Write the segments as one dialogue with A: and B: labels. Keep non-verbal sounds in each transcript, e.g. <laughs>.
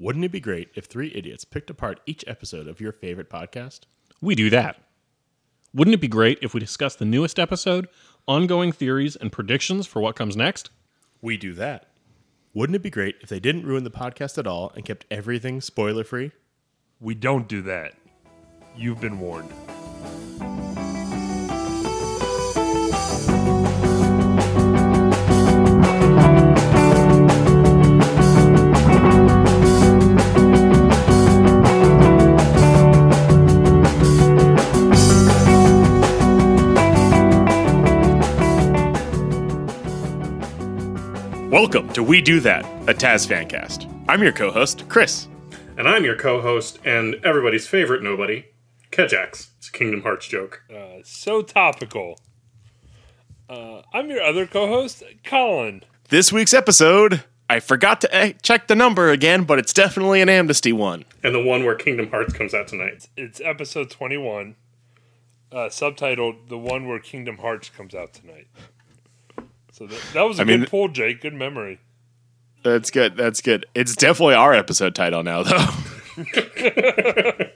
A: Wouldn't it be great if three idiots picked apart each episode of your favorite podcast?
B: We do that. Wouldn't it be great if we discussed the newest episode, ongoing theories, and predictions for what comes next?
A: We do that. Wouldn't it be great if they didn't ruin the podcast at all and kept everything spoiler free?
C: We don't do that. You've been warned.
A: Welcome to We Do That, a Taz Fancast. I'm your co host, Chris.
D: And I'm your co host and everybody's favorite nobody, Kejax. It's a Kingdom Hearts joke.
C: Uh, so topical. Uh, I'm your other co-host, Colin.
A: This week's episode, I forgot to eh, check the number again, but it's definitely an amnesty one.
D: And the one where Kingdom Hearts comes out tonight.
C: It's episode 21, uh, subtitled "The One Where Kingdom Hearts Comes Out Tonight." So that, that was a
A: I
C: good
A: mean-
C: pull, Jake. Good memory.
A: That's good. That's good. It's definitely our episode title now, though. <laughs>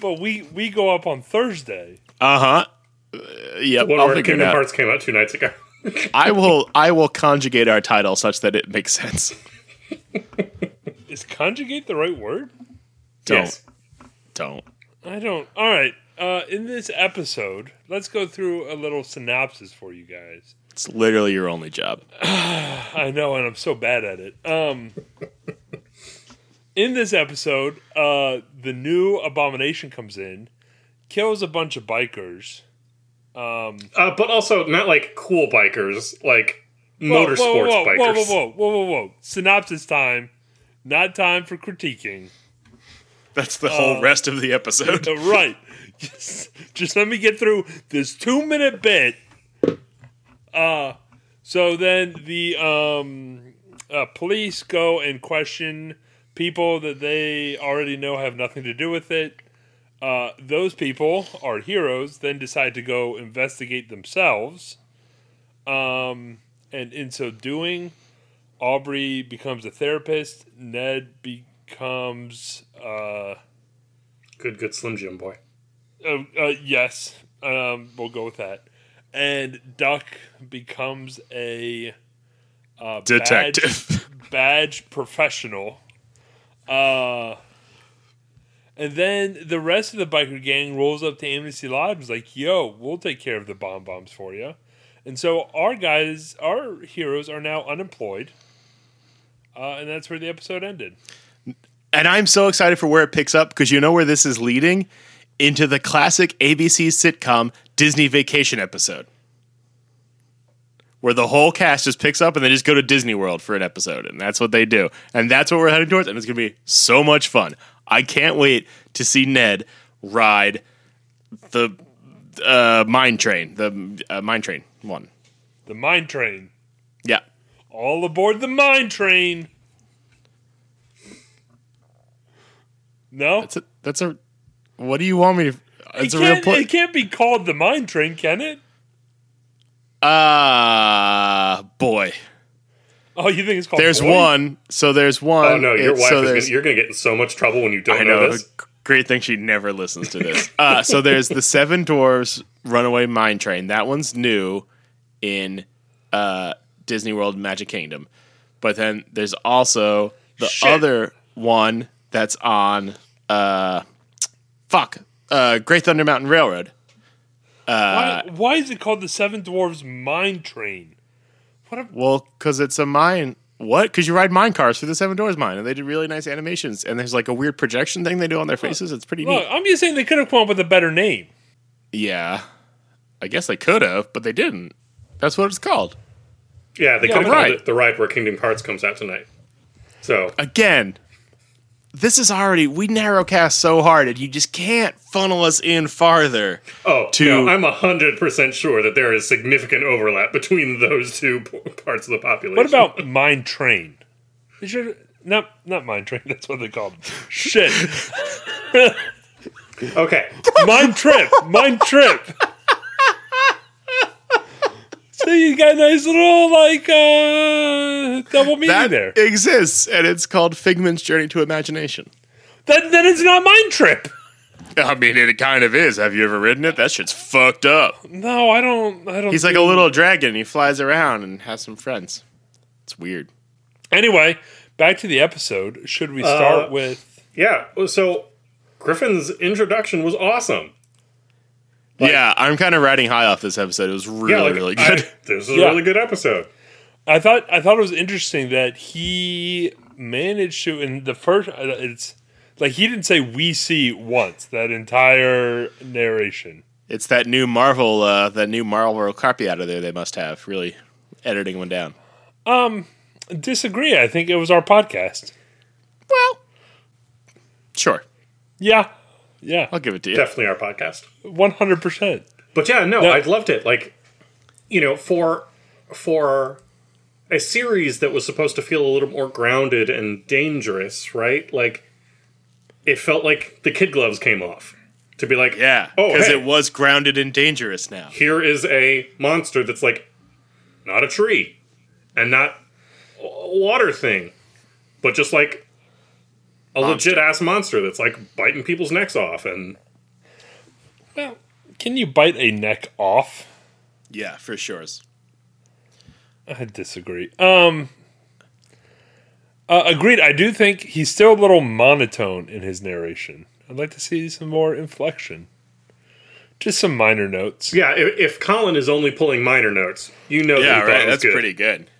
C: But we we go up on Thursday.
A: Uh huh. yep.
D: One
A: I'll
D: where Kingdom. Hearts came out two nights ago. <laughs>
A: I will. I will conjugate our title such that it makes sense. <laughs>
C: Is conjugate the right word?
A: Don't.
D: Yes.
A: Don't.
C: I don't. All right. Uh, in this episode, let's go through a little synopsis for you guys.
A: It's literally your only job. <sighs>
C: I know, and I'm so bad at it. Um, in this episode, uh, the new abomination comes in, kills a bunch of bikers. Um,
D: Uh, but also not like cool bikers, like
C: whoa,
D: motorsports
C: whoa, whoa,
D: bikers.
C: Whoa, whoa, whoa, whoa, whoa, whoa! Synopsis time. Not time for critiquing.
A: That's the whole rest of the episode.
C: Uh, <laughs> right. <laughs> Just, just let me get through this two minute bit. Uh, so then the um, uh, police go and question people that they already know have nothing to do with it. Uh, those people are heroes, then decide to go investigate themselves. Um, and in so doing, Aubrey becomes a therapist. Ned becomes. Uh,
D: Good, good Slim Jim boy.
C: uh, uh, yes, um, we'll go with that. And Duck becomes a uh,
A: Detective.
C: badge, badge professional. Uh, and then the rest of the biker gang rolls up to Amnesty Lodge and is like, "Yo, we'll take care of the bomb bombs for you." And so our guys, our heroes, are now unemployed. Uh, and that's where the episode ended.
A: And I'm so excited for where it picks up because you know where this is leading into the classic ABC sitcom Disney Vacation episode. Where the whole cast just picks up and they just go to Disney World for an episode. And that's what they do. And that's what we're heading towards. And it's going to be so much fun. I can't wait to see Ned ride the uh, mine train, the uh, mine train one.
C: The mine train.
A: Yeah.
C: All aboard the mine train. No,
A: That's a, that's a, what do you want me to,
C: it
A: a real
C: can't, it can't be called the mine train, can it?
A: Ah, boy.
C: Oh, you think it's called?
A: There's
C: Boy?
A: one. So there's one.
D: Oh no, your
A: it-
D: wife
A: so
D: is gonna, you're going to get in so much trouble when you don't
A: I
D: know,
A: know.
D: this.
A: Great thing she never listens to this. uh, so there's the Seven Dwarfs Runaway Mine Train. That one's new in uh, Disney World Magic Kingdom. But then there's also the
C: Shit.
A: other one that's on uh, fuck uh, Great Thunder Mountain Railroad. Uh,
C: Why, why is it called the Seven Dwarves Mine Train? What? A,
A: Well, because it's a mine. What? Because you ride mine cars through the Seven Doors mine, and they did really nice animations. And there's like a weird projection thing they do on their faces. It's pretty
C: look,
A: neat.
C: I'm just saying they could have come up with a better name.
A: Yeah, I guess they could have, but they didn't. That's what it's called.
D: Yeah, they
C: Yeah,
D: could have called
A: Right.
D: it the ride where Kingdom Hearts comes out tonight. So
A: Again, this is already we narrowcast so hard, and you just can't funnel us in farther.
D: Oh,
A: to-
D: no, I'm hundred percent sure that there is significant overlap between those two p- parts of the population.
C: What about <laughs> Mine Train? They should not not Mine Train. <laughs> That's what they called. It. Shit,
D: okay?
C: Mine Trip, Mine Trip. See, <laughs> you got a nice little like uh double meaning
A: that
C: there.
A: exists, and it's called Figment's Journey to Imagination.
C: That then it's not mind trip.
A: I mean, it kind of is. Have you ever ridden it? That shit's fucked up.
C: No, I don't. I don't.
A: He's like a little dragon. He flies around and has some friends. It's weird.
C: Anyway, back to the episode. Should we start
D: Uh,
C: with?
D: Yeah. So Griffin's introduction was awesome.
A: Yeah, I'm kind of riding high off this episode. It was really,
D: Yeah, like,
A: really
D: I-
A: good. <laughs>
D: this is a really good episode.
C: I thought I thought it was interesting that he managed to in the first. uh, It's like he didn't say "we see" once that entire narration.
A: it's that new Marvel, uh, that new Marvel copy out of there. They must have really editing one down.
C: Um, Disagree. I think it was our podcast.
A: Well, sure,
C: Yeah, yeah,
A: I'll give it to you.
D: Definitely our podcast.
C: one hundred percent.
D: But yeah, no,
C: No.
D: I loved it. Like, you know, for for a series that was supposed to feel a little more grounded and dangerous, right? Like, it felt like the kid gloves came off to be like,
A: Yeah,
D: oh,
A: because
D: hey,
A: it was grounded and dangerous now.
D: here is a monster that's like not a tree and not a water thing, but just like a
A: Monster.
D: legit ass monster that's like biting people's necks off and
C: Well, can you bite a neck off?
A: Yeah, for sure.
C: I disagree. Um, uh, agreed. I do think he's still a little monotone in his narration. I'd like to see some more inflection. Just some minor notes.
D: yeah. If, if Colin is only pulling minor notes, you know,
A: Yeah,
D: thought
A: right. That's
D: good.
A: pretty good.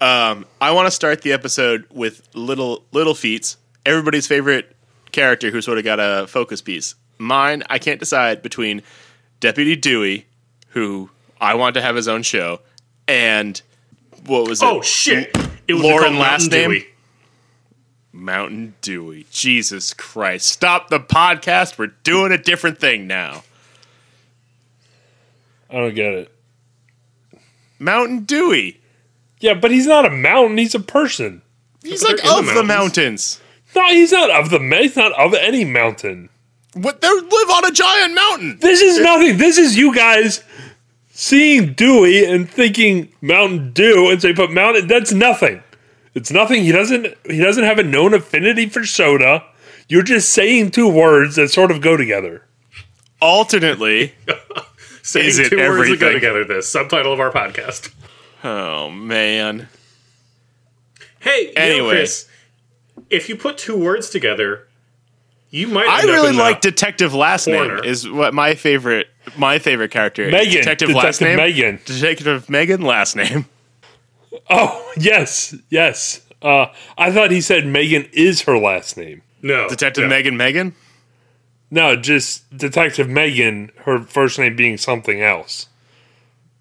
A: Um, I want to start the episode with little little feats. Everybody's favorite character who sort of got a focus piece. Mine, I can't decide between Deputy Dewey, who I want to have his own show, and what was it?
D: Oh shit! It was
A: Lauren last
D: Mountain
A: name?
D: Dewy.
A: Mountain Dewey. Jesus Christ! Stop the podcast. We're doing a different thing now.
C: I don't get it.
A: Mountain Dewey.
C: Yeah, but he's not a mountain. He's a person.
A: He's
D: They're
A: like
D: in the
A: of the
D: mountains.
A: Mountains.
C: No, he's not of the. ma- He's not of any mountain.
A: What? They live on a giant mountain.
C: This is nothing. This is you guys seeing Dewey and thinking Mountain Dew and say, "But Mountain." That's nothing. It's nothing. He doesn't. He doesn't have a known affinity for soda. You're just saying two words that sort of go together.
A: Alternately, <laughs>
D: Saying
A: Is it
D: two words that go together. This subtitle of our podcast.
A: oh man.
D: Hey, you know, Chris, if you put two words together, you might.
A: I
D: end up
A: really
D: in
A: like Detective Last
D: corner.
A: Name. Is what my favorite my favorite character. is.
C: Megan.
A: Detective,
C: Detective
A: Last Name.
C: Megan.
A: Detective Megan Last Name. <laughs>
C: Oh yes, yes. Uh, I thought he said Megan is her last name.
D: no
A: Detective
D: no.
A: Megan Megan.
C: No, just Detective Megan. Her first name being something else.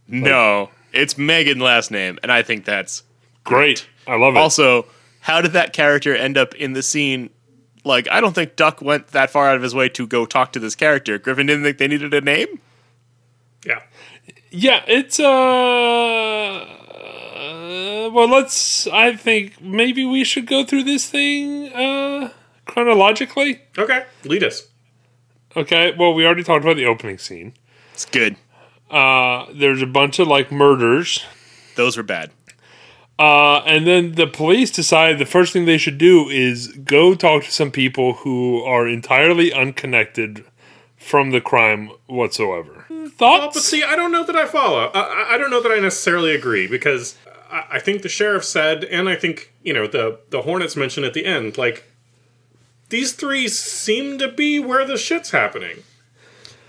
A: No, it's Megan Last Name, and I think that's
C: Great. I love it.
A: also how did that character end up in the scene. Like, I don't think Duck went that far out of his way to go talk to this character. Griffin didn't think they needed a name.
D: Yeah,
C: Yeah, it's uh, uh well let's I think maybe we should go through this thing uh chronologically.
D: okay. Lead us.
C: Okay, well we already talked about the opening scene.
A: It's good.
C: Uh there's a bunch of like murders.
A: Those were bad.
C: Uh and then the police decide the first thing they should do is go talk to some people who are entirely unconnected from the crime whatsoever.
D: Oh,
C: Thoughts?
D: but see, I don't know that I follow. I- I, I don't know that I necessarily agree because I, I think the sheriff said, and I think you know the the Hornets mentioned at the end, like these three seem to be where the shit's happening.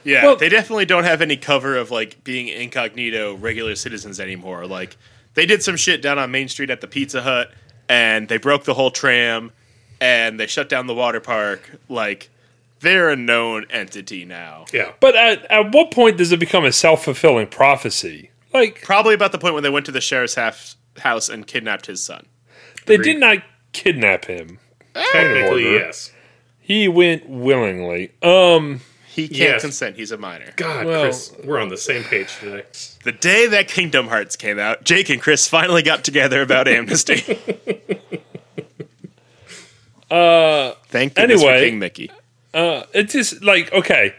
A: Yeah,
C: Well-
A: they definitely don't have any cover of like being incognito regular citizens anymore. Like they did some shit down on Main Street at the Pizza Hut and they broke the whole tram and they shut down the water park. Like they're a known entity now.
D: Yeah,
C: But at, at what point does it become a self fulfilling prophecy? Like,
A: Probably about the point when they went to the sheriff's half house and kidnapped his son.
C: they
D: Agreed.
C: did not kidnap him.
D: technically yes.
C: He went willingly. Um,
A: He can't
D: Yes.
A: consent. He's a minor.
D: God,
C: Well-
D: Chris, we're on the same page today.
A: The day that Kingdom Hearts came out, Jake and Chris finally got together about amnesty. <laughs> uh, Thank goodness
C: anyway.
A: for King Mickey.
C: it's just like, okay,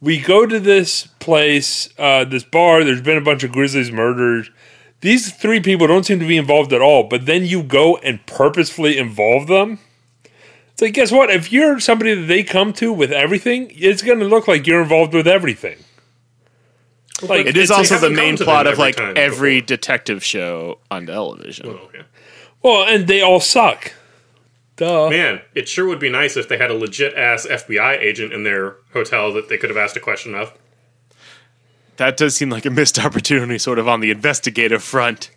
C: we go to this place, uh, this bar. There's been a bunch of Grizzlies murders. These three people don't seem to be involved at all, but then you go and purposefully involve them. It's like, guess what? If you're somebody that they come to with everything, it's going to look like you're involved with everything. Like,
A: It is also the main plot of like every
D: before.
A: detective show on television.
D: Yeah.
C: well, and they all suck. Duh.
D: Man, it sure would be nice if they had a legit ass FBI agent in their hotel that they could have asked a question of.
A: That does seem like a missed opportunity, sort of on the investigative front.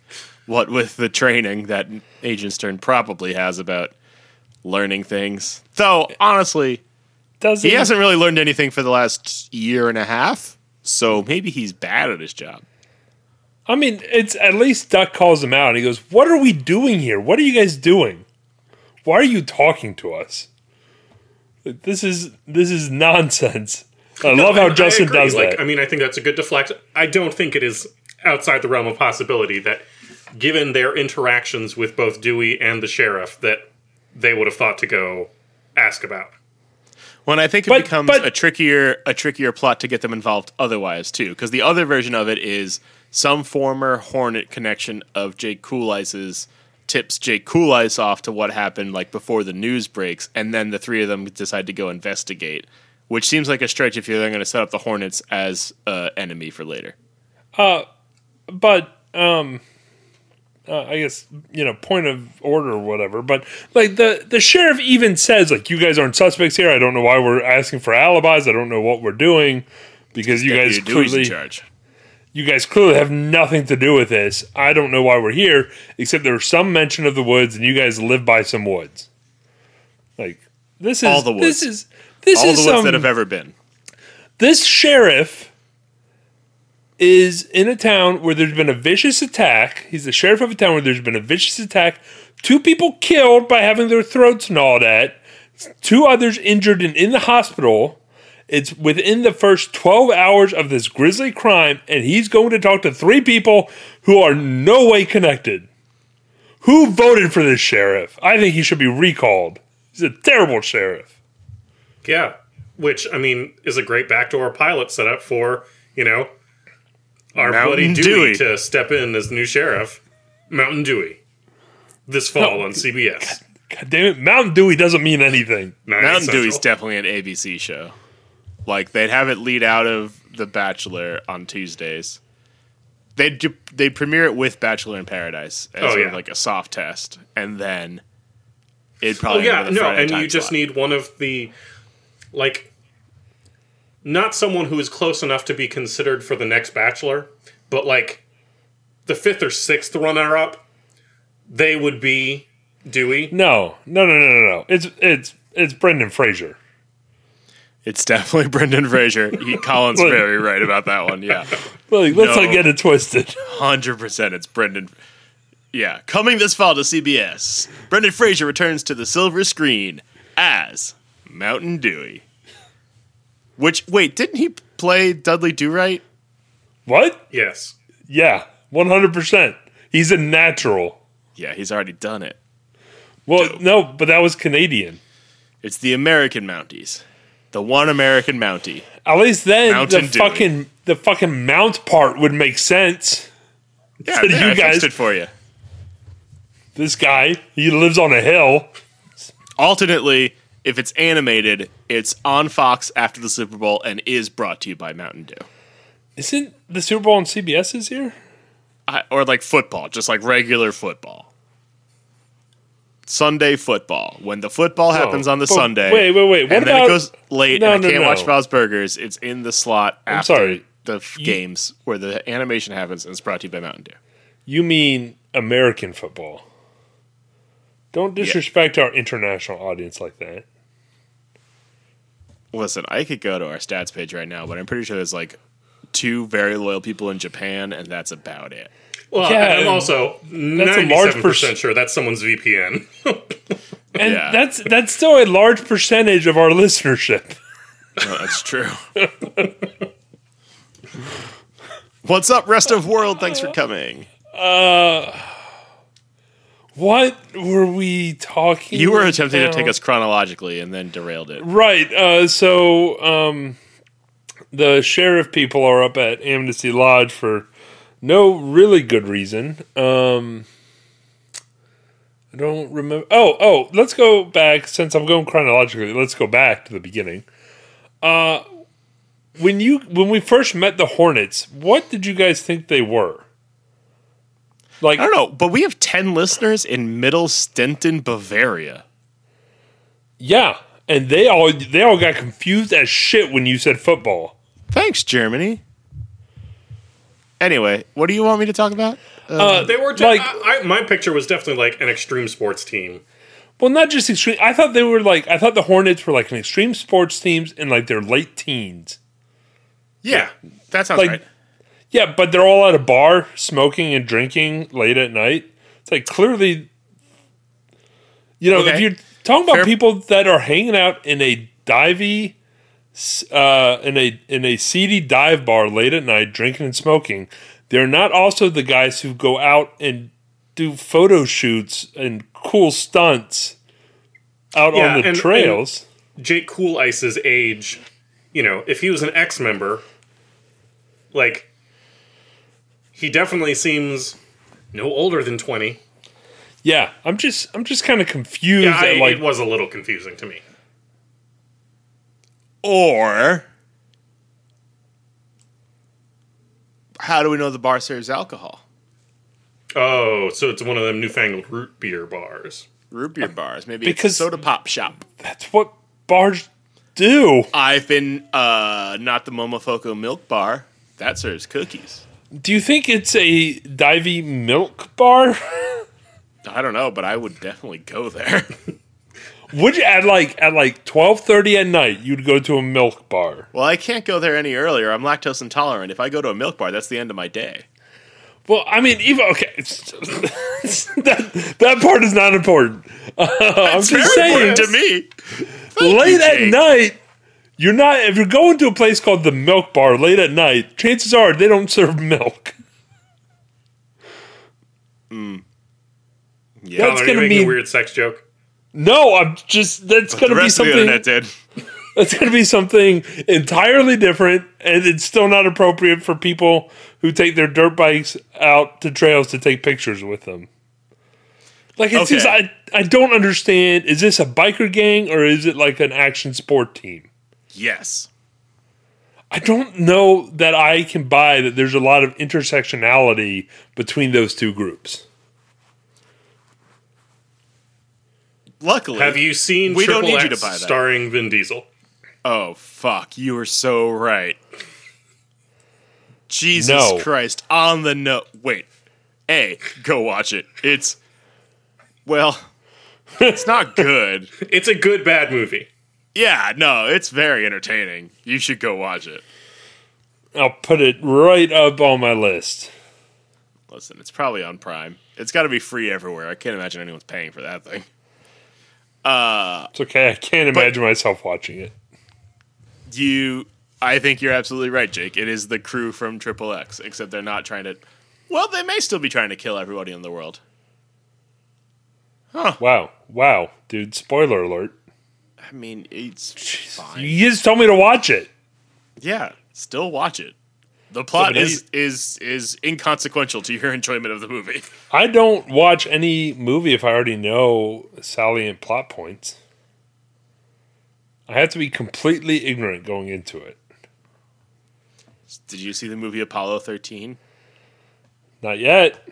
A: What with the training that Agent Stern probably has about learning things. Though, honestly,
C: Doesn't
A: he hasn't really learned anything for the last year and a half. So maybe he's bad at his job.
C: I mean, it's at least Duck calls him out. He goes, "What are we doing here? What are you guys doing? Why are you talking to us? This is this is nonsense." I love how
D: I- I
C: Justin
D: agree.
C: does
D: like,
C: that.
D: I mean, I think that's a good deflect. I don't think it is outside the realm of possibility that, given their interactions with both Dewey and the sheriff, that they would have thought to go ask about.
A: When I think it
C: But-
A: becomes
C: but-
A: a trickier a trickier plot to get them involved otherwise too, because the other version of it is some former Hornet connection of Jake Coolice's tips Jake Coolice off to what happened like before the news breaks, and then the three of them decide to go investigate, which seems like a stretch if you're going to set up the Hornets as uh, enemy for later.
C: but um uh, I guess you know point of order or whatever. But like the the sheriff even says like you guys aren't suspects here. I don't know why we're asking for alibis. I don't know what we're doing because you guys
A: Deputy Dewey's in
C: clearly
A: charge.
C: you guys clearly have nothing to do with this. I don't know why we're here, except there was some mention of the woods, and you guys live by some woods. Like this is
A: All the woods.
C: This is this
A: All the woods
C: some,
A: that have ever been.
C: this sheriff is in a town where there's been a vicious attack. He's the sheriff of a town where there's been a vicious attack. Two people killed by having their throats gnawed at. Two others injured and in the hospital. It's within the first 12 hours of this grisly crime, and he's going to talk to three people who are no way connected. Who voted for this sheriff? I think he should be recalled. He's a terrible sheriff.
D: Yeah, which I mean is a great backdoor pilot setup for you know our
A: Mountain
D: buddy Dewey,
A: Dewey.
D: to step in as the new sheriff, Mountain Dewey, this fall on CBS.
C: God damn it, Mountain Dewey doesn't mean anything.
D: Nine
A: Mountain
D: Central.
A: Dewey's definitely an ABC show. Like they'd have it lead out of The Bachelor on Tuesdays. They'd do, they'd premiere it with Bachelor in Paradise as
D: Oh,
A: sort
D: yeah.
A: of like a soft test, and then it'd
D: Oh
A: probably
D: yeah,
A: go the
D: no,
A: Friday
D: and
A: time
D: you just need one of the like not someone who is close enough to be considered for the next Bachelor, but like the fifth or sixth runner up, they would be Dewey.
C: No, no, no, no, no, no. It's it's it's Brendan Fraser.
A: It's definitely <laughs> Brendan Fraser. He, Colin's
C: Look.
A: very right about that one. Yeah, <laughs>
C: Like, let's
A: No.
C: not get it twisted. <laughs>
A: hundred percent. It's Brendan. Yeah, coming this fall to CBS, Brendan Fraser returns to the silver screen as Mountain Dewey. Which wait, didn't he play Dudley Do Right?
C: What?
D: Yes.
C: Yeah, one hundred percent. He's a natural.
A: Yeah, he's already done it.
C: Well,
A: Dope.
C: no, but that was Canadian.
A: It's the American Mounties, the one American Mountie.
C: At least then
A: Mountain
C: the
A: Dew.
C: fucking the fucking mount part would make sense.
A: Yeah, <laughs>
C: So
A: there,
C: you
A: I
C: guys-
A: fixed it for you.
C: This guy, he lives on a hill.
A: Alternately, if it's animated, it's on Fox after the Super Bowl and is brought to you by Mountain Dew.
C: Isn't the Super Bowl on CBS this year?
A: I, or like football, just like regular football. Sunday football. When the football oh, happens on the Sunday.
C: wait, wait, wait. What
A: and then it goes late
C: No,
A: and I
C: no,
A: can't
C: no.
A: watch Bob's Burgers. It's in the slot after
C: sorry.
A: the f- games where the animation happens and it's brought to you by Mountain Dew.
C: You mean American football? Don't disrespect our international audience like that.
A: Listen, I could go to our stats page right now, but I'm pretty sure there's like two very loyal people in Japan, and that's about it.
D: Well,
C: Yeah,
D: and I'm
C: and
D: also
C: a large
D: ninety-seven
C: perc-
D: percent sure that's someone's VPN.
C: And
A: Yeah.
C: that's that's still a large percentage of our listenership.
A: No, that's true. What's up, rest of world? Thanks for coming.
C: Uh, What were we talking?
A: You were attempting to take us chronologically and then derailed it.
C: right. Uh, so um, the sheriff people are up at Amnesty Lodge for no really good reason. Um, I don't remember. Oh, oh, let's go back since I'm going chronologically. Let's go back to the beginning. Uh, when you when we first met the Hornets, what did you guys think they were? Like
A: I don't know, but we have 10 listeners in Middle Stinton, Bavaria.
C: Yeah, and they all they all got confused as shit when you said football.
A: Thanks, Germany. Anyway, what do you want me to talk about?
C: Uh,
D: They were de-
C: like
D: I, I, my picture was definitely like an extreme sports team.
C: well, not just extreme. I thought they were like I thought the Hornets were like an extreme sports teams in like their late teens.
A: Yeah, that sounds
C: Like-
A: right.
C: Yeah, but they're all at a bar smoking and drinking late at night. It's like clearly, you know, if you're talking about
A: Fair-
C: people that are hanging out in a divey, uh, in a in a seedy dive bar late at night, drinking and smoking, they're not also the guys who go out and do photo shoots and cool stunts out
D: Yeah,
C: on the
D: and-
C: trails.
D: Jake Cool Ice's age, you know, if he was an ex member, like he definitely seems no older than twenty.
C: yeah, I'm just I'm just kind of confused.
D: Yeah, I,
C: like
D: it was a little confusing to me.
A: Or how do we know the bar serves alcohol?
D: Oh, so it's one of them newfangled root beer bars.
A: Root beer bars, maybe
C: Because-
A: it's a soda pop shop.
C: that's what bars do.
A: I've been uh not the Momofuku Milk Bar. That serves cookies.
C: Do you think it's a divey milk bar?
A: I don't know, but I would definitely go there. <laughs>
C: Would you at like at like twelve thirty at night? You'd go to a milk bar.
A: well, I can't go there any earlier. I'm lactose intolerant. If I go to a milk bar, that's the end of my day.
C: Well, I mean, even okay, it's- <laughs> that that part is not important. Uh, <laughs> I'm just
A: very
C: saying,
A: important to me. Thank
C: late
A: you,
C: at night, you're not. If you're going to a place called the Milk Bar late at night, chances are they don't serve milk. Mm.
A: Yeah.
C: That's
D: Colin, are
C: gonna
D: making
C: mean-
D: a weird sex joke?
C: No, I'm just that's
A: the
C: going to be
A: rest of the
C: something.
A: internet did. <laughs>
C: That's going to be something entirely different, and it's still not appropriate for people who take their dirt bikes out to trails to take pictures with them. Like it's just,
A: Okay.
C: I I don't understand. Is this a biker gang or is it like an action sport team?
A: Yes.
C: I don't know that I can buy that. There's a lot of intersectionality between those two groups.
A: Luckily,
D: Have you seen
A: We don't
D: Triple
A: need you to buy that.
D: starring Vin Diesel?
A: Oh fuck! You were so right. Jesus
C: No.
A: Christ! On the note, wait. A, go watch it. It's well, it's not good. <laughs>
D: It's a good bad movie.
A: Yeah, no, it's very entertaining. You should go watch it.
C: I'll put it right up on my list.
A: Listen, it's probably on Prime. It's got to be free everywhere. I can't imagine anyone's paying for that thing.
C: Uh, it's okay. I can't imagine myself watching it.
A: You, I think you're absolutely right, Jake. It is the crew from Triple X, except they're not trying to. Well, they may still be trying to kill everybody in the world. Huh.
C: Wow, wow, dude! Spoiler alert.
A: I mean, it's fine.
C: You just told me to watch it.
A: Yeah, still watch it. The plot
C: Yeah,
A: is is is inconsequential to your enjoyment of the movie. <laughs>
C: I don't watch any movie if I already know salient plot points. I have to be completely ignorant going into it.
A: Did you see the movie Apollo 13?
C: Not yet.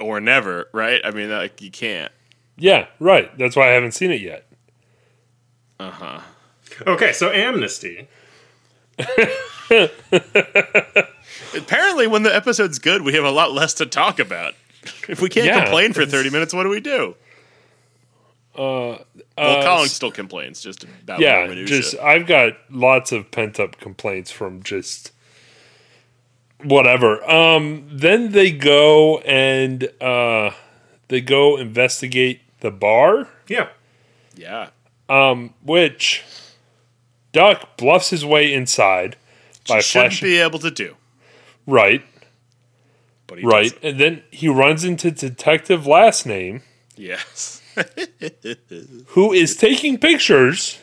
A: Or never, right? I mean, like you can't.
C: Yeah, right. That's why I haven't seen it yet. Uh huh.
D: Okay, so Amnesty. <laughs>
A: Apparently, when the episode's good, we have a lot less to talk about. If we can't
C: Yeah,
A: complain for 30 minutes, what do we do?
C: Uh,
A: Well,
C: uh,
A: Colin still complains just about
C: yeah, just I've got lots of pent up complaints from just whatever. Um, then they go and uh, they go investigate the bar,
D: Yeah.
A: yeah.
C: Um, which Duck bluffs his way inside by
A: Shouldn't
C: flashing.
A: be able to do.
C: right,
A: But he
C: right,
A: doesn't.
C: and then he runs into Detective Last Name,
A: Yes. <laughs>
C: who is taking pictures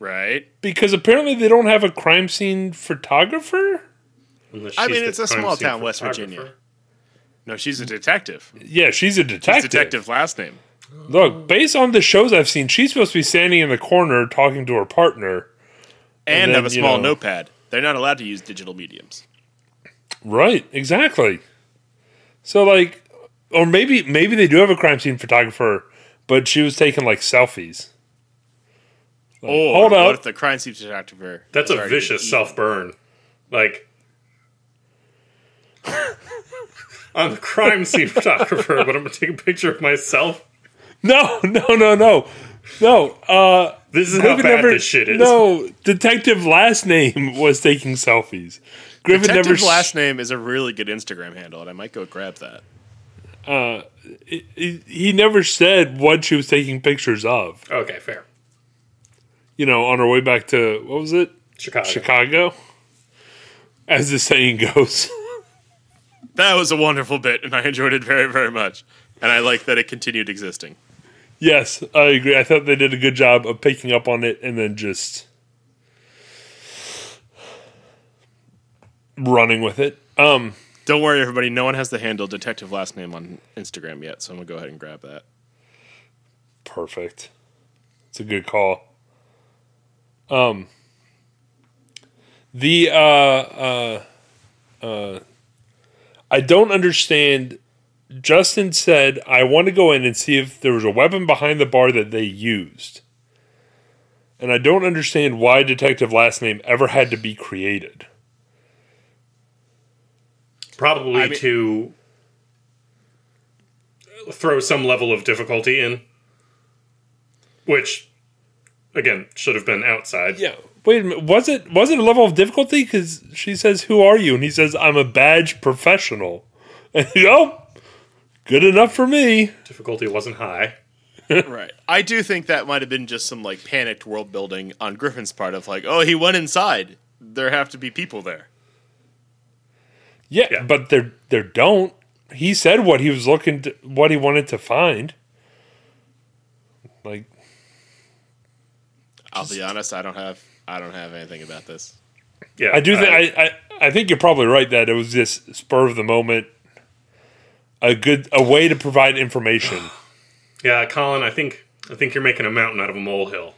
A: right?
C: because apparently they don't have a crime scene photographer.
A: I mean, it's a small town, West. Virginia. No, she's a detective.
C: Yeah, she's a detective.
A: It's detective last name.
C: Look, based on the shows I've seen, she's supposed to be standing in the corner talking to her partner.
A: And,
C: And
A: have
C: then,
A: a
C: you
A: small
C: know-
A: notepad. They're not allowed to use digital mediums.
C: Right, exactly. So like or maybe maybe they do have a crime scene photographer, but she was taking like selfies. Like,
A: Or
C: hold
A: what if the crime scene photographer?
D: That's a vicious self burn. Like, <laughs> I'm a crime scene photographer, but I'm gonna take a picture of myself.
C: No, no, no, no. No. Uh
D: This is how bad
C: never
D: this shit is.
C: No, detective last name was taking selfies. Griffin
A: Detective
C: never
A: last name is a really good Instagram handle, and I might go grab that.
C: he, he never said what she was taking pictures of.
D: Okay, fair.
C: You know, on her way back to what was it?
D: Chicago.
C: Chicago. As the saying goes. <laughs>
A: That was a wonderful bit, and I enjoyed it very, very much. And I like that it continued existing.
C: Yes, I agree. I thought they did a good job of picking up on it and then just running with it. Um,
A: Don't worry, everybody. No one has the handle detective last name on Instagram yet, so I'm gonna go ahead and grab that.
C: perfect. It's a good call. Um, the uh, uh, uh, I don't understand. Justin said, "I want to go in and see if there was a weapon behind the bar that they used." And I don't understand why Detective Last Name ever had to be created.
D: Probably
A: I mean-
D: to throw some level of difficulty in, which, again, should have been outside.
C: Yeah. Wait a minute. Was it was it a level of difficulty? Because she says, "Who are you?" and he says, "I'm a badge professional." <laughs> And you know, oh, good enough for me.
D: Difficulty wasn't high. <laughs>
A: right. I do think that might have been just some like panicked world building on Griffin's part of like, oh, he went inside. There have to be people there.
C: Yeah,
D: Yeah.
C: but there there don't. He said what he was looking to, what he wanted to find. Like,
A: I'll be honest, I don't have I don't have anything about this.
D: Yeah,
C: I do think I, I I think you're probably right that it was just spur of the moment, a good a way to provide information. <sighs>
D: Yeah, Colin, I think I think you're making a mountain out of a molehill.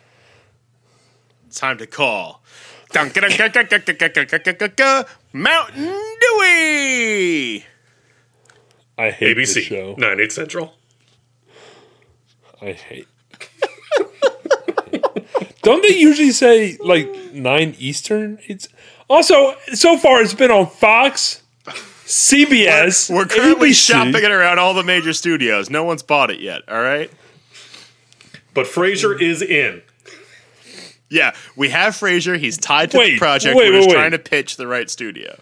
A: Time to call. Mountain Dewey.
C: I hate
D: ABC
C: this show.
D: nine eight central.
C: I hate. <laughs> Don't they usually say like nine Eastern? It's also so far it's been on Fox, CBS.
A: We're currently
C: ABC.
A: shopping it around all the major studios. No one's bought it yet. All right.
D: But Frasier is in.
A: Yeah, we have Frazier. He's tied to
C: Wait,
A: the project.
C: wait,
A: We're
C: wait,
A: just
C: wait.
A: trying to pitch the right studio.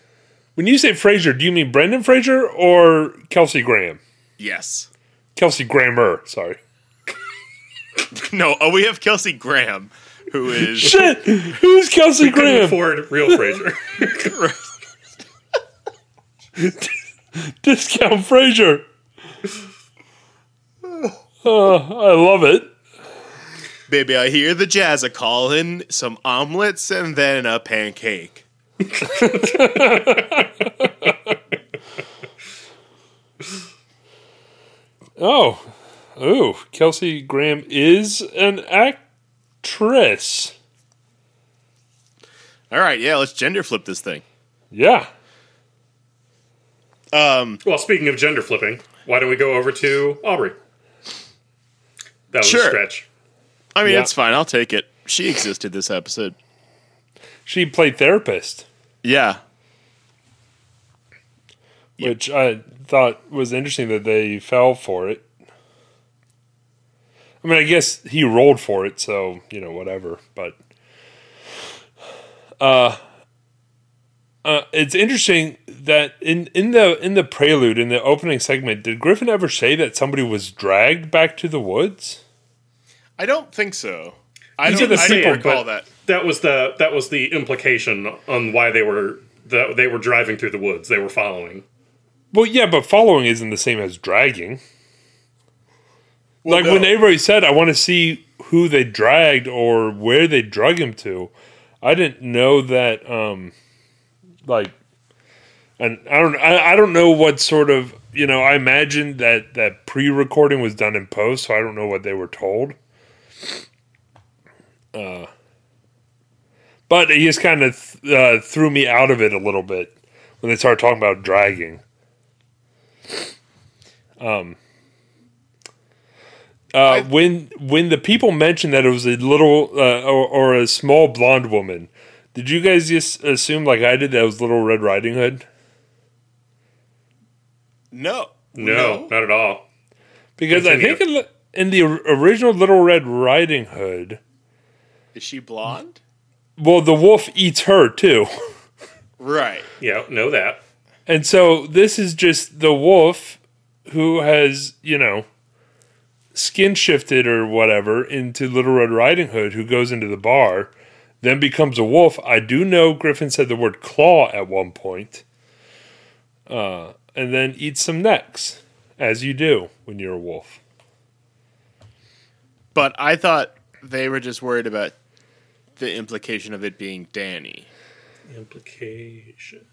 C: When you say Fraser, do you mean Brendan Fraser or Kelsey Graham?
A: Yes.
C: Kelsey Grammer, sorry. <laughs>
A: No. Oh, we have Kelsey Graham, who is
C: Shit, who's Kelsey
D: Couldn't
C: Graham?
D: afford real Frasier. <laughs> <laughs> <laughs>
C: Discount Fraser. Uh, I love it.
A: baby. I hear the jazz a calling, some omelets, and then a pancake. <laughs>
C: Oh, ooh, Kelsey Graham is an actress.
A: All right, yeah, let's gender flip this thing.
C: Yeah.
A: Um,
D: well, speaking of gender flipping, why don't we go over to Aubrey? That was
A: Sure.
D: a stretch.
A: I mean,
C: Yeah.
A: it's fine. I'll take it. She existed this episode.
C: She played therapist,
A: Yeah,
C: which I thought was interesting that they fell for it. I mean, I guess he rolled for it, so, you know, whatever. But uh, uh, it's interesting that in, in the in the prelude in the opening segment, did Griffin ever say that somebody was dragged back to the woods?
A: I don't think so. I
C: These
A: don't,
C: are the
A: I don't
C: people,
A: recall that.
D: That was the that was the implication on why they were that they were driving through the woods. They were following.
C: Well, yeah, but following isn't the same as dragging. like
A: no.
C: when everybody said, "I want to see who they dragged or where they drug him to. I didn't know that. Um, like, and I don't. I, I don't know what sort of. You know, I imagine that that pre-recording was done in post, so I don't know what they were told. Uh, but he just kind of uh, threw me out of it a little bit when they started talking about dragging. Um, uh, when when the people mentioned that it was a little uh, or, or a small blonde woman, did you guys just assume like I did that it was Little Red Riding Hood?
A: No,
D: No, not at all.
C: Because I think in the, in the original Little Red Riding Hood,
A: Is she blonde?
C: well, the wolf eats her too.
A: Right.
D: Yeah, know that.
C: And so this is just the wolf who has, you know, skin shifted or whatever into Little Red Riding Hood, who goes into the bar, then becomes a wolf. I do know Griffin said the word claw at one point, uh, and then eats some necks, as you do when you're a wolf.
A: But I thought they were just worried about the implication of it being Danny.
D: Implication.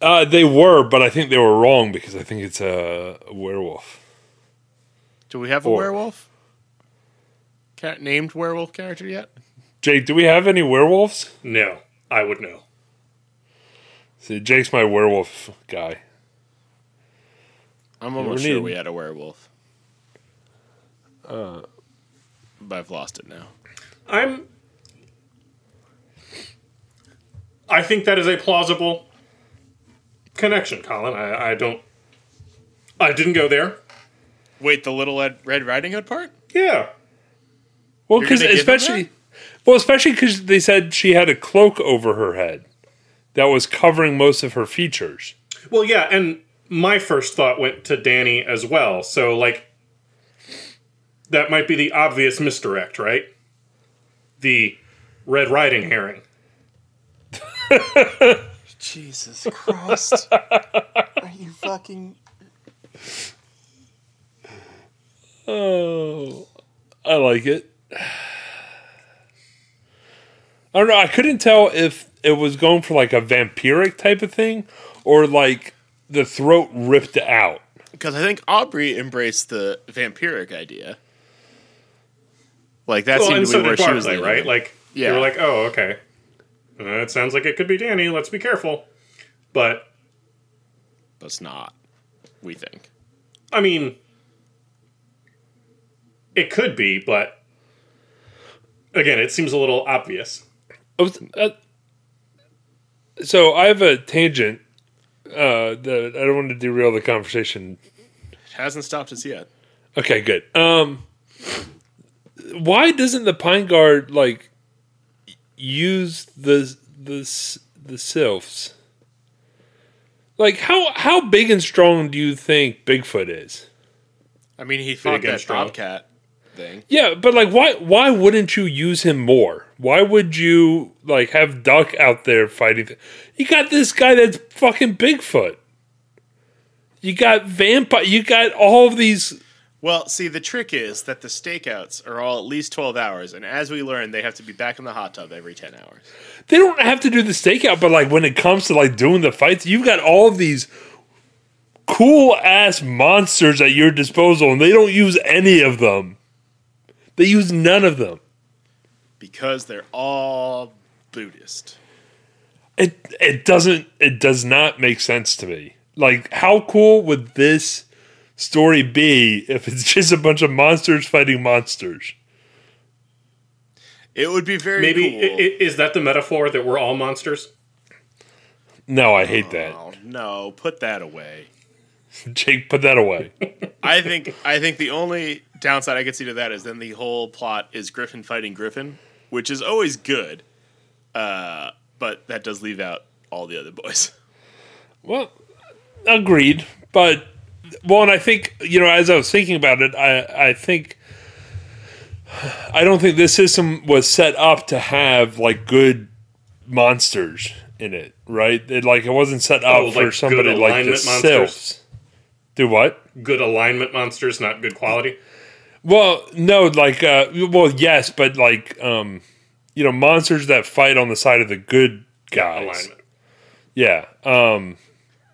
C: Uh, they were, but I think they were wrong because I think it's a, a werewolf.
A: Do we have a
C: Or-
A: werewolf? Cat named werewolf character yet?
C: Jake, do we have any werewolves?
D: No, I would know.
C: See, Jake's my werewolf guy.
A: I'm almost sure
C: need-
A: we had a werewolf. Uh, but I've lost it now.
D: I'm. I think that is a plausible connection, Colin. I, I don't. I didn't go there.
A: Wait, the little Red, Red Riding Hood part?
D: Yeah.
C: Well, because
A: gonna give
C: especially, well, especially because they said she had a cloak over her head that was covering most of her features.
D: Well, yeah, and my first thought went to Danny as well. So, like, that might be the obvious misdirect, right? The Red Riding herring. <laughs>
A: Jesus Christ. <laughs> Are you fucking.
C: Oh, I like it. I don't know. I couldn't tell if it was going for like a vampiric type of thing or like the throat ripped out.
A: Because I think Aubrey embraced the vampiric idea. Like, that
D: well,
A: seemed to
D: so
A: be where she was leaning.
D: right? Like,
A: Yeah.
D: they were like, oh, okay. It sounds like it could be Danny. Let's be careful. But,
A: But it's not, we think.
D: I mean, it could be, but again, it seems a little obvious.
C: I was- uh, so I have a tangent uh, that I don't want to derail the conversation.
A: It Hasn't stopped us yet.
C: Okay, good. Um, why doesn't the Pine Guard like use the the the sylphs? Like how how big and strong do you think Bigfoot is?
A: I mean, he fought
D: Big
A: that
D: strong.
A: bobcat thing.
C: Yeah, but like why why wouldn't you use him more? Why would you like have Duck out there fighting? th- You got this guy that's fucking Bigfoot. You got vampire. You got all of these.
A: Well, see, the trick is that the stakeouts are all at least 12 hours, and as we learned, they have to be back in the hot tub every 10 hours.
C: They don't have to do the stakeout, but like when it comes to like doing the fights, you've got all of these cool ass monsters at your disposal, and they don't use any of them. They use none of them.
A: Because they're all Buddhist.
C: It it doesn't it does not make sense to me. Like how cool would this story be if it's <laughs> just a bunch of monsters fighting monsters?
A: It would be very
D: Maybe
A: cool.
D: i- i- is that the metaphor that we're all monsters?
C: No, I hate that.
A: oh, no, put that away. <laughs>
C: Jake, put that away.
A: I think I think the only downside I could see to that is then the whole plot is Griffin fighting Griffin, which is always good, uh, but that does leave out all the other boys. <laughs>
C: Well, agreed. But well, and I think you know, as I was thinking about it, I I think <sighs> I don't think this system was set up to have like good monsters in it, right? It, like it wasn't set up
D: Oh,
C: for
D: good
C: somebody like the
D: alignment monsters?
C: sylphs. Do what?
D: Good alignment monsters, not good quality.
C: Well, no, like, uh, well, yes, but like, um, you know, monsters that fight on the side of the good guys.
D: alignment.
C: Yeah. Um,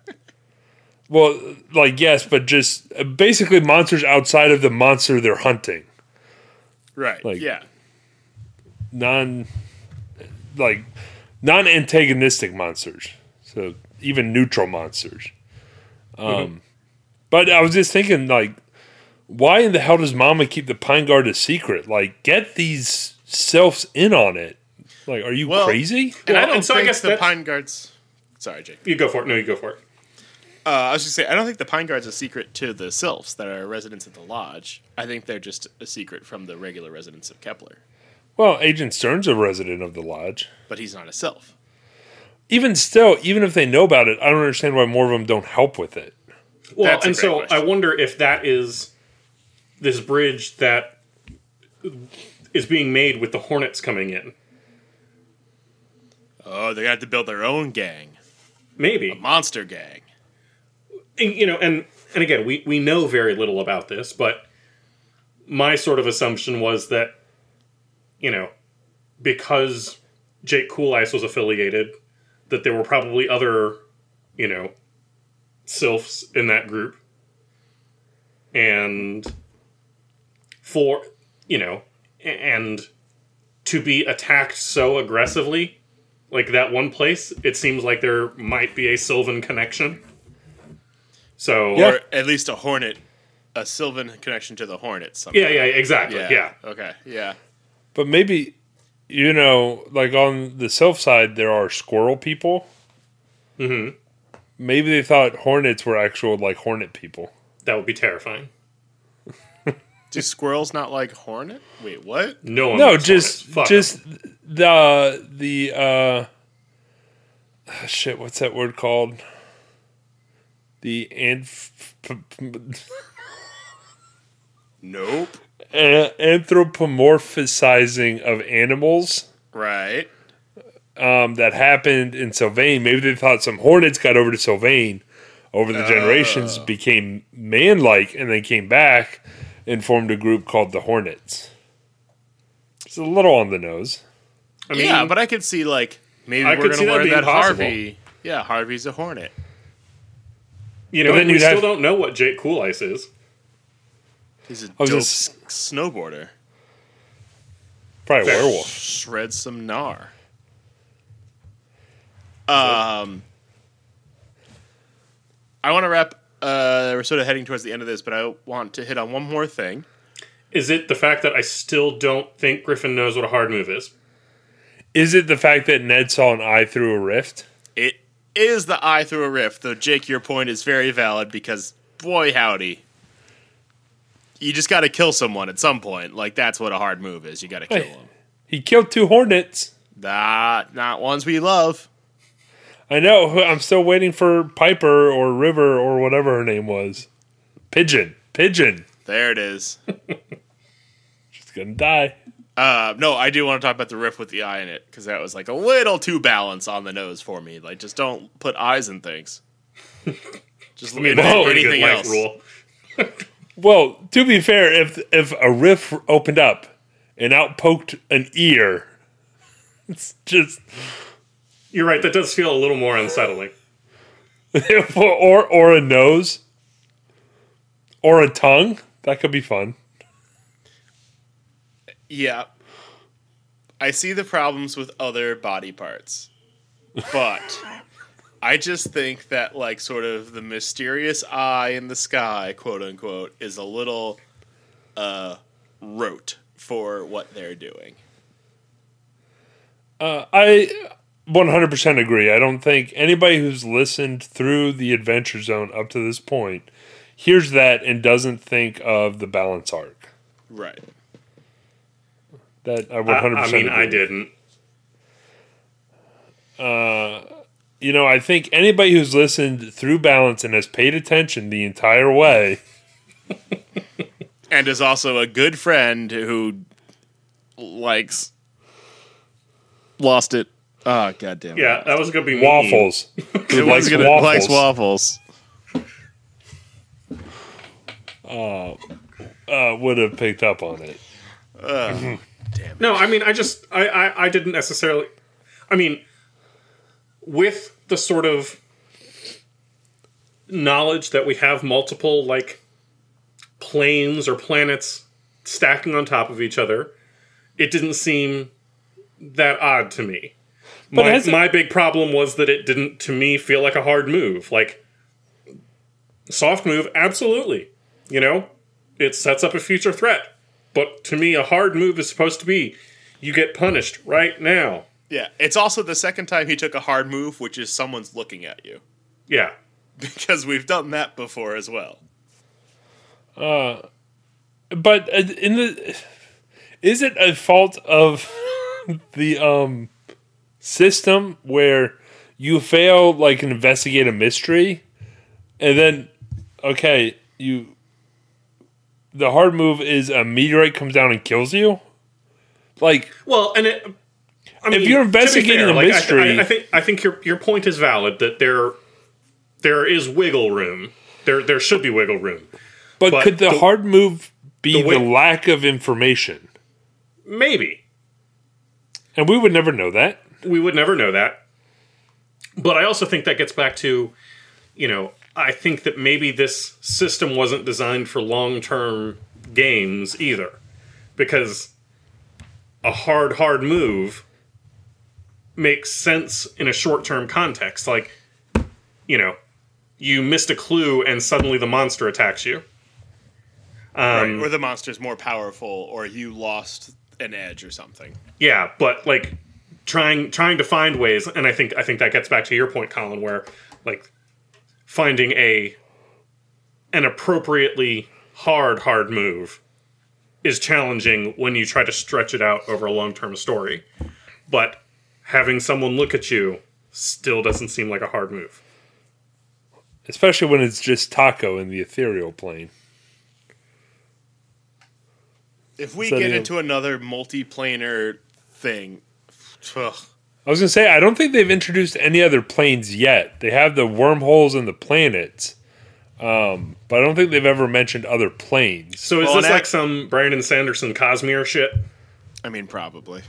C: <laughs> well, like, yes, but just uh, basically monsters outside of the monster they're hunting.
A: Right.
C: Like-
A: yeah.
C: Non, like, non antagonistic monsters. So even neutral monsters. Um, but I was just thinking, like, why in the hell does Mama keep the Pine Guard a secret? Like, get these sylphs in on it. Like, are you
A: Well-
C: crazy?
A: And I
D: Well,
A: don't
D: and so I
A: think
D: guess
A: the Pine Guards. Sorry, Jake.
D: You go for it. No, you go for it.
A: Uh, I was just say I don't think the Pine Guard's a secret to the Sylphs that are residents at the lodge. I think they're just a secret from the regular residents of Kepler.
C: Well, Agent Stern's a resident of the lodge.
A: But he's not a Sylph.
C: Even still, even if they know about it, I don't understand why more of them don't help with it.
D: Well,
A: That's
D: and so
A: question.
D: I wonder if that is this bridge that is being made with the Hornets coming in.
A: Oh, they're gonna have to build their own gang,
D: Maybe a
A: monster gang.
D: And, you know, and and again, we we know very little about this, but my sort of assumption was that you know because Jake Cool Ice was affiliated, that there were probably other you know sylphs in that group, and for you know, and to be attacked so aggressively. Like that one place, it seems like there might be a Sylvan connection. So
C: Yeah.
A: Or at least a Hornet, a Sylvan connection to the hornet Hornets.
D: Yeah, yeah, exactly.
A: Yeah.
D: Yeah.
A: Okay. Yeah.
C: But maybe, you know, like on the self side, there are squirrel people.
D: hmm
C: Maybe they thought hornets were actual like hornet people.
D: That would be terrifying.
A: Do squirrels not like Hornet? Wait, what?
D: No one.
C: No,
D: likes
C: just
D: hornets. Fuck
C: just the the uh <sighs> shit. What's that word called? The anth-
A: Nope.
C: a- <laughs> anthropomorphizing of animals
A: Right.
C: um, that happened in Sylvain. Maybe they thought some hornets got over to Sylvain over the generations, became man-like, and then came back and formed a group called the Hornets. It's a little on the nose.
D: I mean,
A: yeah, but I could see like maybe
D: I
A: we're
D: could see
A: gonna
D: that
A: learn
D: being
A: that
D: possible.
A: Harvey. Yeah, Harvey's a Hornet.
D: you know,
C: but then
D: we
C: you'd
D: still
C: have-
D: don't know what Jake Cool Ice is.
A: He's a
C: was
A: dope
C: just-
A: snowboarder.
C: Probably a
D: Fair.
C: werewolf.
A: Shred some gnar. Um, I want to wrap. Uh, we're sort of heading towards the end of this, but I want to hit on one more thing.
D: Is it the fact that I still don't think Griffin knows what a hard move is?
C: Is it the fact that Ned saw an eye through a rift?
A: It is the eye through a rift, though. Jake, your point is very valid because boy, howdy, you just got to kill someone at some point. Like that's what a hard move is. You got to kill
C: Hey.
A: them.
C: He killed two hornets.
A: Not not ones we love.
C: I know. <laughs> I'm still waiting for Piper or River or whatever her name was. Pigeon. Pigeon.
A: There it is. <laughs>
C: She's gonna die.
A: Uh, no, I do want to talk about the rift with the eye in it because that was like a little too balanced on the nose for me. Like, just don't put eyes in things. <laughs> Just
D: I mean,
A: leave
D: that's a
C: Whoa.
D: pretty good
A: anything else.
D: rule.
C: Well, to be fair, if if a rift opened up and out poked an ear, it's just
D: You're right. That does feel a little more unsettling. <laughs>
C: or or a nose or a tongue. That could be fun.
A: Yeah, I see the problems with other body parts, but I just think that like sort of the mysterious eye in the sky, quote unquote, is a little uh rote for what they're doing.
C: Uh, I 100% agree. I don't think anybody who's listened through the Adventure Zone up to this point hears that and doesn't think of the balance arc.
A: Right.
C: That I
D: I,
C: 100%.
D: I mean, I didn't.
C: Uh, you know, I think anybody who's listened through balance and has paid attention the entire way. <laughs>
A: and is also a good friend who likes lost it. Oh goddamn!
D: Yeah, that was gonna be. Mm.
C: Waffles. Who <laughs>
A: it
C: likes
A: was gonna,
C: waffles.
A: likes waffles.
C: Uh, uh, would have picked up on mm-hmm. it.
D: No, I mean, I just, I, I, I didn't necessarily. I mean, with the sort of knowledge that we have multiple like planes or planets stacking on top of each other, it didn't seem that odd to me.
C: But
D: my,
C: it-
D: my big problem was that it didn't, to me, feel like a hard move. Like, soft move, absolutely. You know, it sets up a future threat. But to me, a hard move is supposed to be you get punished right now.
A: Yeah, it's also the second time he took a hard move, which is someone's looking at you.
D: Yeah. <laughs>
A: Because we've done that before as well.
C: Uh, But uh, in the, is it a fault of the um system where you fail like an investigate a mystery, and then okay you. The hard move is a meteorite comes down and kills you. Like
D: Well, and it. I mean,
C: you're
D: to be
C: investigating a
D: I th-
C: mystery-
D: I, I think I think your your point is valid that there there is wiggle room. There there should be wiggle room.
C: But,
D: But
C: could the,
D: the-
C: hard move be
D: the
C: the, lack of information?
D: Maybe
C: And we would never know that.
D: We would never know that. But I also think that gets back to, you know, I think that maybe this system wasn't designed for long term games either. Because a hard, hard move makes sense in a short term context. Like, you know, you missed a clue and suddenly the monster attacks you. Um,
A: or the monster's more powerful, or you lost an edge or something.
D: Yeah, but like trying trying to find ways, and I think I think that gets back to your point, Colin, where like finding a an appropriately hard hard move is challenging when you try to stretch it out over a long term story. But having someone look at you still doesn't seem like a hard move.
C: Especially when it's just Taco in the ethereal plane.
A: If we
C: So
A: get
C: the-
A: into another multiplanar thing, ugh,
C: I was gonna say I don't think they've introduced any other planes yet. They have the wormholes and the planets, um, but I don't think they've ever mentioned other planes.
D: So is
A: Well,
D: this like
A: that-
D: some Brandon Sanderson Cosmere shit?
A: I mean, probably.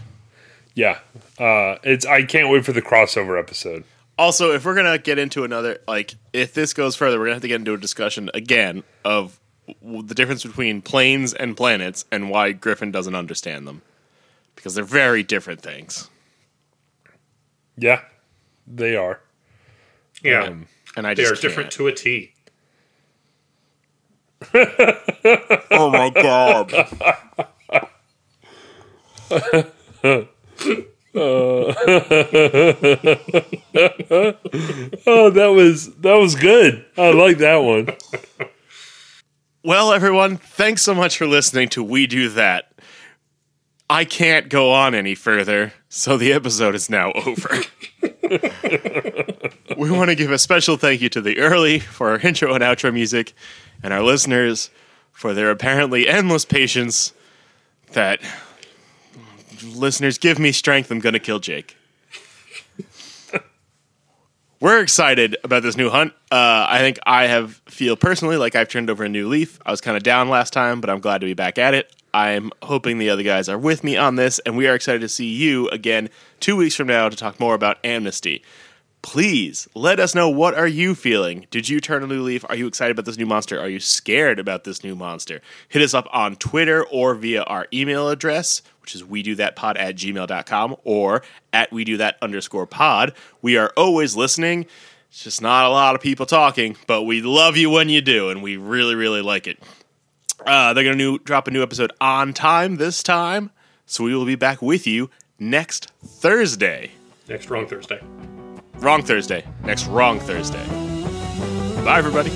C: Yeah, uh, it's I can't wait for the crossover episode.
A: Also, if we're gonna get into another, like, if this goes further, we're gonna have to get into a discussion again of w- the difference between planes and planets and why Griffin doesn't understand them because they're very different things.
C: Yeah, they are.
D: Yeah.
C: Um,
A: And I
D: they
A: just
D: are different
A: can't.
D: to a T. <laughs>
A: Oh my god! <laughs>
C: Oh, that was that was good. I like that one.
A: well, everyone, thanks so much for listening to We Do That. I can't go on any further, so the episode is now over. we want to give a special thank you to the early for our intro and outro music, and our listeners for their apparently endless patience. That listeners give me strength. I'm going to kill Jake. We're excited about this new hunt. Uh, I think I have feel personally like I've turned over a new leaf. I was kind of down last time, but I'm glad to be back at it. I'm hoping the other guys are with me on this, and we are excited to see you again two weeks from now to talk more about amnesty. Please let us know what are you feeling. Did you turn a new leaf? Are you excited about this new monster? Are you scared about this new monster? Hit us up on Twitter or via our email address, which is we do that pod at gmail.com or at we do that underscore pod. We are always listening. It's just not a lot of people talking, but we love you when you do, and we really, really like it. Uh, they're going to drop a new episode on time this time, so we will be back with you next Thursday.
D: Next wrong Thursday.
A: Wrong Thursday. Next wrong Thursday. Bye, everybody.